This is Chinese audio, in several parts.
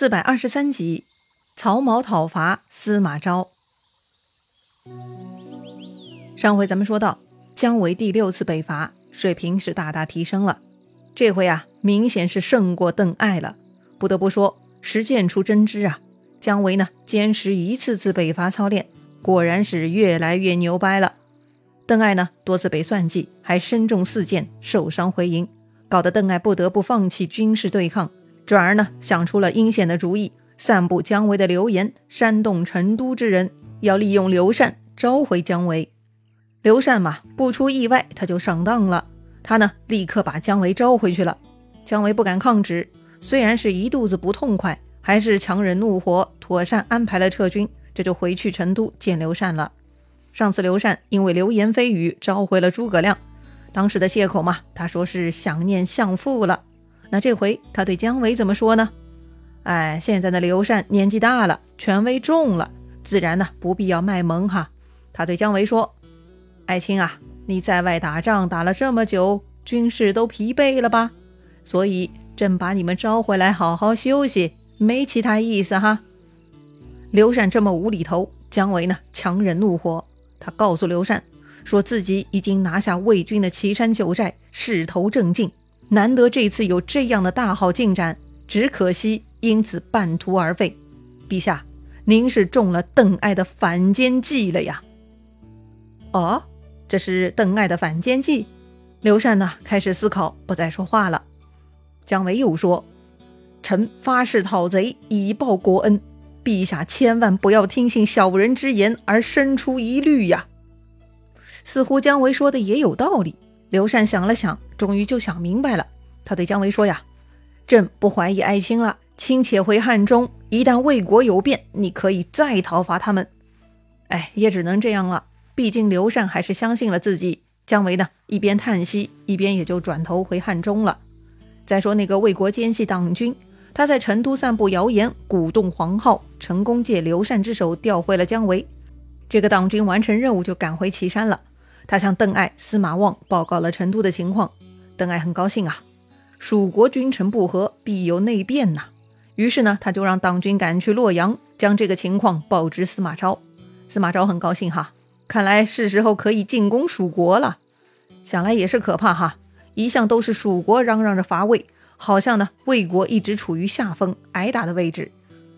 四百二十三集，曹髦讨伐司马昭。上回咱们说到，姜维第六次北伐，水平是大大提升了。这回啊，明显是胜过邓艾了。不得不说，实践出真知啊！姜维呢，坚持一次次北伐操练，果然是越来越牛掰了。邓艾呢，多次被算计，还身中四箭，受伤回营，搞得邓艾不得不放弃军事对抗。转而呢，想出了阴险的主意，散布姜维的流言，煽动成都之人要利用刘禅召回姜维。刘禅嘛，不出意外，他就上当了。他呢，立刻把姜维召回去了。姜维不敢抗旨，虽然是一肚子不痛快，还是强忍怒火，妥善安排了撤军，这就回去成都见刘禅了。上次刘禅因为流言蜚语召回了诸葛亮，当时的借口嘛，他说是想念相父了。那这回他对姜维怎么说呢？哎，现在的刘禅年纪大了，权威重了，自然呢不必要卖萌哈。他对姜维说：“爱卿啊，你在外打仗打了这么久，军士都疲惫了吧？所以朕把你们招回来好好休息，没其他意思哈。”刘禅这么无厘头，姜维呢强忍怒火，他告诉刘禅，说自己已经拿下魏军的岐山九寨，势头正劲。难得这次有这样的大好进展，只可惜因此半途而废。陛下，您是中了邓艾的反间计了呀！哦，这是邓艾的反间计。刘禅呢，开始思考，不再说话了。姜维又说：“臣发誓讨贼，以报国恩。陛下千万不要听信小人之言而生出疑虑呀！”似乎姜维说的也有道理。刘禅想了想。终于就想明白了，他对姜维说：“呀，朕不怀疑爱卿了，卿且回汉中，一旦魏国有变，你可以再讨伐他们。”哎，也只能这样了。毕竟刘禅还是相信了自己。姜维呢，一边叹息，一边也就转头回汉中了。再说那个魏国奸细党军，他在成都散布谣言，鼓动黄皓，成功借刘禅之手调回了姜维。这个党军完成任务就赶回岐山了。他向邓艾、司马望报告了成都的情况。邓艾很高兴啊，蜀国君臣不和，必有内变呐。于是呢，他就让党军赶去洛阳，将这个情况报知司马昭。司马昭很高兴哈，看来是时候可以进攻蜀国了。想来也是可怕哈，一向都是蜀国嚷嚷着伐魏，好像呢魏国一直处于下风挨打的位置。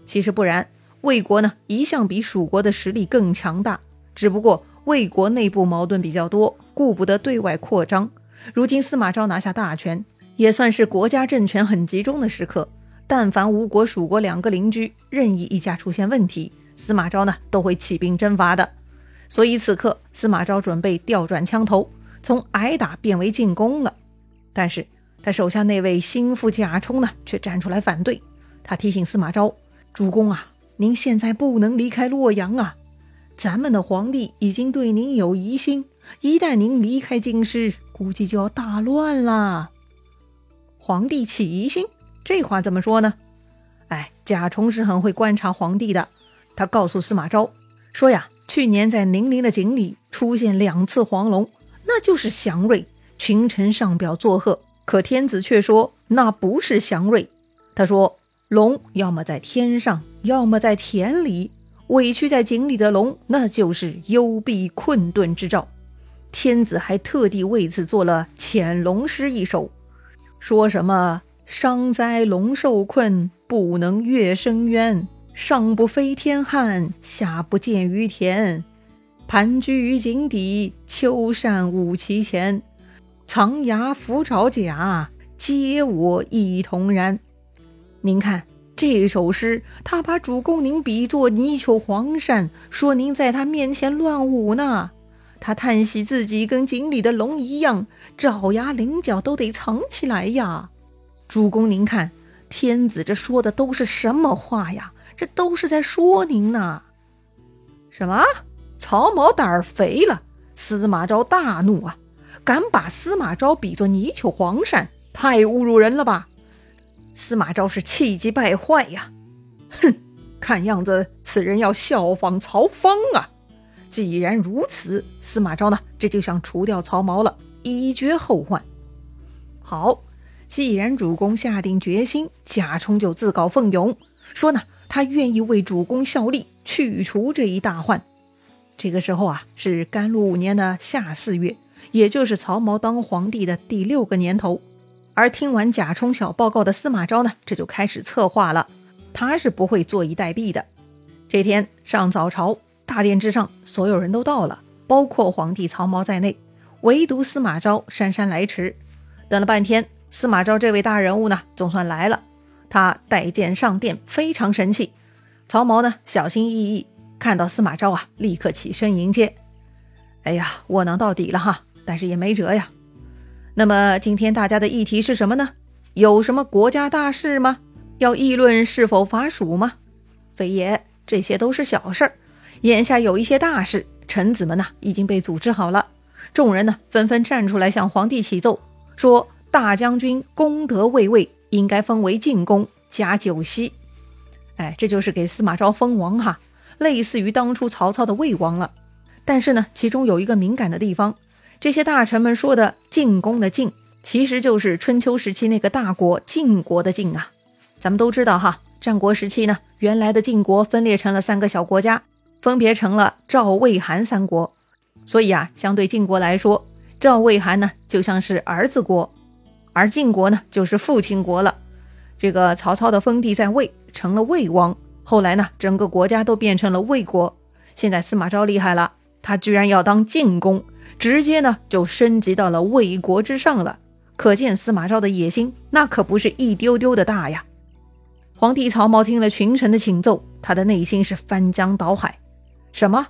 其实不然，魏国呢一向比蜀国的实力更强大，只不过魏国内部矛盾比较多，顾不得对外扩张。如今司马昭拿下大权，也算是国家政权很集中的时刻。但凡吴国、蜀国两个邻居任意一家出现问题，司马昭呢都会起兵征伐的。所以此刻司马昭准备调转枪头，从挨打变为进攻了。但是他手下那位心腹贾充呢，却站出来反对。他提醒司马昭：“主公啊，您现在不能离开洛阳啊！咱们的皇帝已经对您有疑心，一旦您离开京师。”估计就要大乱了。皇帝起疑心，这话怎么说呢？哎，贾充是很会观察皇帝的。他告诉司马昭说呀，去年在宁陵的井里出现两次黄龙，那就是祥瑞，群臣上表作贺。可天子却说那不是祥瑞。他说龙要么在天上，要么在田里，委屈在井里的龙，那就是幽闭困顿之兆。天子还特地为此做了潜龙诗一首，说什么“伤哉龙受困，不能越深渊；上不飞天汉，下不见于田。盘踞于井底，秋扇舞其前。藏牙伏爪甲，皆我一同然。”您看这首诗，他把主公您比作泥鳅黄鳝，说您在他面前乱舞呢。他叹息自己跟井里的龙一样，爪牙鳞角都得藏起来呀。主公，您看，天子这说的都是什么话呀？这都是在说您呢。什么？曹髦胆儿肥了？司马昭大怒啊！敢把司马昭比作泥鳅黄鳝，太侮辱人了吧！司马昭是气急败坏呀！哼，看样子此人要效仿曹芳啊！既然如此，司马昭呢，这就想除掉曹髦了，以绝后患。好，既然主公下定决心，贾充就自告奋勇，说呢他愿意为主公效力，去除这一大患。这个时候啊，是甘露五年的夏四月，也就是曹髦当皇帝的第六个年头。而听完贾充小报告的司马昭呢，这就开始策划了。他是不会坐以待毙的。这天上早朝，大殿之上所有人都到了，包括皇帝曹髦在内，唯独司马昭姗姗来迟。等了半天，司马昭这位大人物呢，总算来了。他带剑上殿，非常神气。曹髦呢，小心翼翼。看到司马昭啊，立刻起身迎接。哎呀，窝囊到底了哈，但是也没辙呀。那么今天大家的议题是什么呢？有什么国家大事吗？要议论是否伐蜀吗？非也，这些都是小事儿。眼下有一些大事，臣子们呐已经被组织好了。众人呢纷纷站出来向皇帝启奏，说大将军功德未位，应该封为晋公，加九锡。哎，这就是给司马昭封王哈。类似于当初曹操的魏王了，但是呢，其中有一个敏感的地方，这些大臣们说的“晋公”的“晋”，其实就是春秋时期那个大国晋国的“晋”啊。咱们都知道哈，战国时期呢，原来的晋国分裂成了三个小国家，分别成了赵、魏、韩三国。所以啊，相对晋国来说，赵、魏、韩呢就像是儿子国，而晋国呢就是父亲国了。这个曹操的封地在魏，成了魏王。后来呢，整个国家都变成了魏国。现在司马昭厉害了，他居然要当晋公，直接呢就升级到了魏国之上了。可见司马昭的野心，那可不是一丢丢的大呀。皇帝曹髦听了群臣的请奏，他的内心是翻江倒海。什么？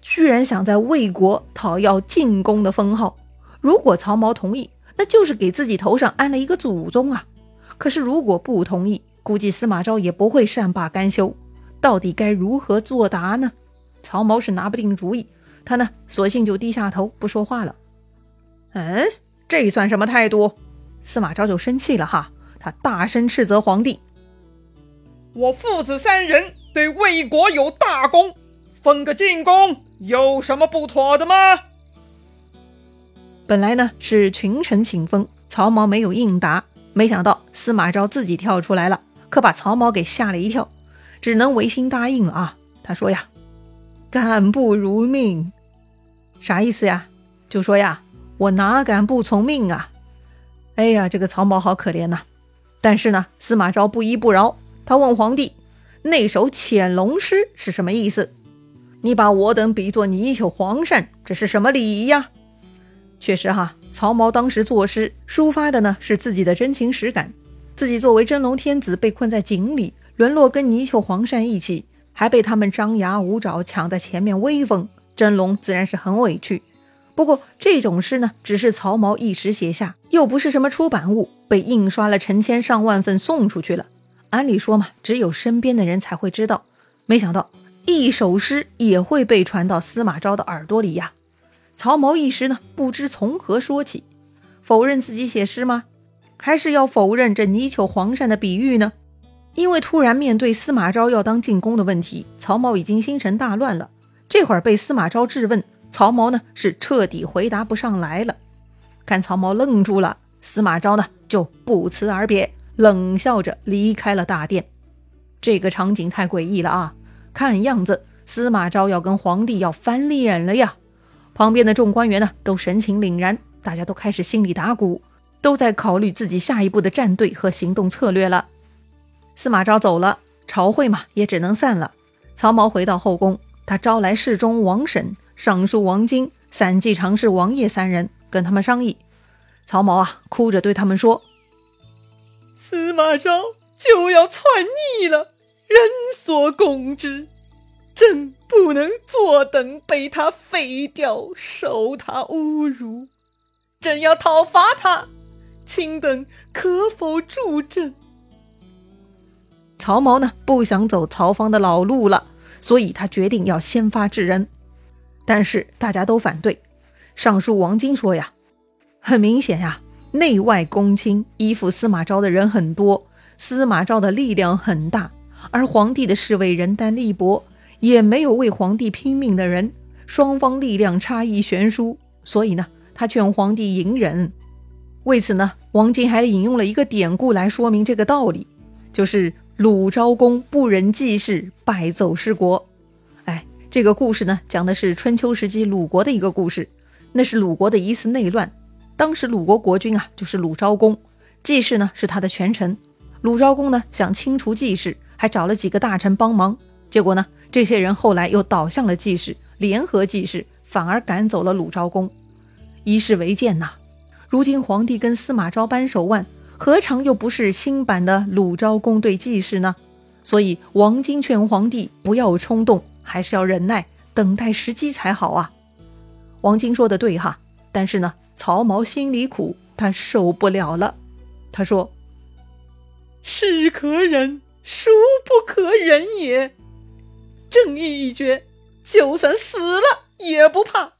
居然想在魏国讨要晋公的封号？如果曹髦同意，那就是给自己头上安了一个祖宗啊。可是如果不同意，估计司马昭也不会善罢甘休，到底该如何作答呢？曹髦是拿不定主意，他呢，索性就低下头不说话了。嗯，这算什么态度？司马昭就生气了哈，他大声斥责皇帝：“我父子三人对魏国有大功，封个晋公有什么不妥的吗？”本来呢是群臣请封，曹髦没有应答，没想到司马昭自己跳出来了。可把曹髦给吓了一跳，只能违心答应了啊。他说呀：“敢不如命，啥意思呀？就说呀，我哪敢不从命啊？哎呀，这个曹髦好可怜呐。但是呢，司马昭不依不饶，他问皇帝：那首潜龙诗是什么意思？你把我等比作泥鳅黄鳝，这是什么礼仪呀？确实哈，曹髦当时作诗抒发的呢是自己的真情实感。”自己作为真龙天子被困在井里，沦落跟泥鳅、黄鳝一起，还被他们张牙舞爪抢在前面威风，真龙自然是很委屈。不过这种诗呢，只是曹髦一时写下，又不是什么出版物，被印刷了成千上万份送出去了。按理说嘛，只有身边的人才会知道。没想到一首诗也会被传到司马昭的耳朵里呀！曹髦一时呢，不知从何说起，否认自己写诗吗？还是要否认这泥鳅黄鳝的比喻呢？因为突然面对司马昭要当进宫的问题，曹髦已经心神大乱了。这会儿被司马昭质问，曹髦呢是彻底回答不上来了。看曹髦愣住了，司马昭呢就不辞而别，冷笑着离开了大殿。这个场景太诡异了啊！看样子司马昭要跟皇帝要翻脸了呀！旁边的众官员呢都神情凛然，大家都开始心里打鼓。都在考虑自己下一步的战队和行动策略了。司马昭走了，朝会嘛也只能散了。曹髦回到后宫，他招来侍中王审、尚书王经、散骑常侍王业三人，跟他们商议。曹髦啊，哭着对他们说：“司马昭就要篡逆了，人所共知，朕不能坐等被他废掉，受他侮辱，朕要讨伐他。”卿等可否助朕？曹髦呢，不想走曹芳的老路了，所以他决定要先发制人。但是大家都反对。尚书王经说呀：“很明显呀，内外公卿依附司马昭的人很多，司马昭的力量很大，而皇帝的侍卫人单力薄，也没有为皇帝拼命的人，双方力量差异悬殊。所以呢，他劝皇帝隐忍。”为此呢，王经还引用了一个典故来说明这个道理，就是鲁昭公不忍季氏败走失国。哎，这个故事呢，讲的是春秋时期鲁国的一个故事。那是鲁国的一次内乱，当时鲁国国君啊，就是鲁昭公，季氏呢是他的权臣。鲁昭公呢想清除季氏，还找了几个大臣帮忙。结果呢，这些人后来又倒向了季氏，联合季氏，反而赶走了鲁昭公。以史为鉴呐，如今皇帝跟司马昭扳手腕。何尝又不是新版的鲁昭公对季氏呢？所以王经劝皇帝不要冲动，还是要忍耐，等待时机才好啊。王经说的对哈，但是呢，曹髦心里苦，他受不了了。他说：“是可忍，孰不可忍也？正义一绝，就算死了也不怕。”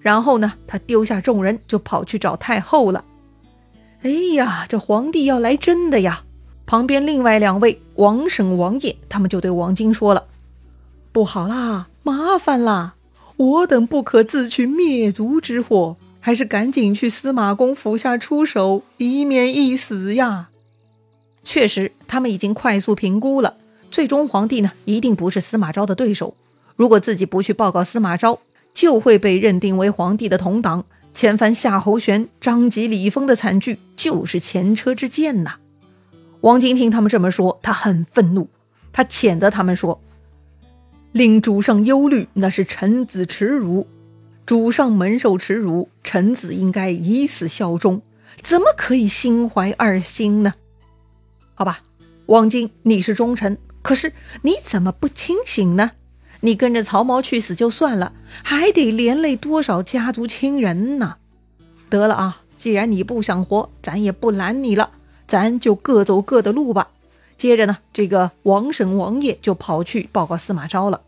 然后呢，他丢下众人，就跑去找太后了。哎呀，这皇帝要来真的呀！旁边另外两位王婶、王爷，他们就对王晶说了：“不好啦，麻烦啦！我等不可自取灭族之祸，还是赶紧去司马公府下出手，以免一死呀！”确实，他们已经快速评估了，最终皇帝呢一定不是司马昭的对手。如果自己不去报告司马昭，就会被认定为皇帝的同党。前番夏侯玄、张吉、李丰的惨剧就是前车之鉴呐。王晶听他们这么说，他很愤怒，他谴责他们说：“令主上忧虑，那是臣子耻辱；主上蒙受耻辱，臣子应该以死效忠，怎么可以心怀二心呢？”好吧，王晶，你是忠臣，可是你怎么不清醒呢？你跟着曹毛去死就算了，还得连累多少家族亲人呢？得了啊，既然你不想活，咱也不拦你了，咱就各走各的路吧。接着呢，这个王婶王爷就跑去报告司马昭了。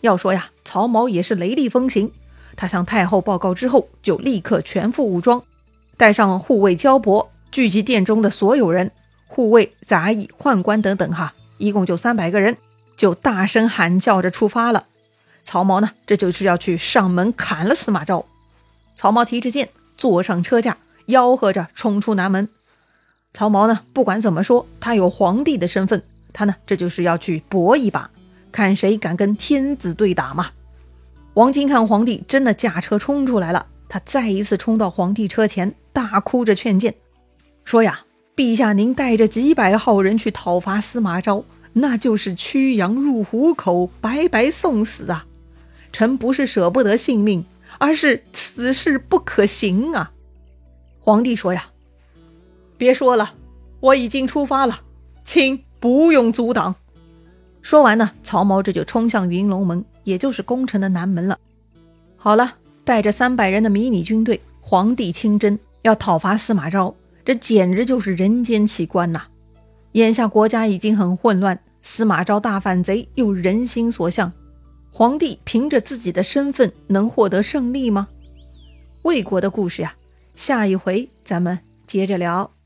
要说呀，曹毛也是雷厉风行，他向太后报告之后，就立刻全副武装，带上护卫焦伯，聚集殿中的所有人，护卫、杂役、宦官等等，哈，一共就三百个人。就大声喊叫着出发了。曹髦呢，这就是要去上门砍了司马昭。曹髦提着剑，坐上车架，吆喝着冲出南门。曹髦呢，不管怎么说，他有皇帝的身份，他呢，这就是要去搏一把，看谁敢跟天子对打嘛。王金看皇帝真的驾车冲出来了，他再一次冲到皇帝车前，大哭着劝谏，说呀：“陛下，您带着几百号人去讨伐司马昭。”那就是驱羊入虎口，白白送死啊！臣不是舍不得性命，而是此事不可行啊！皇帝说呀：“别说了，我已经出发了，请不用阻挡。”说完呢，曹髦这就冲向云龙门，也就是宫城的南门了。好了，带着三百人的迷你军队，皇帝亲征，要讨伐司马昭，这简直就是人间奇观呐！眼下国家已经很混乱，司马昭大反贼又人心所向，皇帝凭着自己的身份能获得胜利吗？魏国的故事呀，下一回咱们接着聊。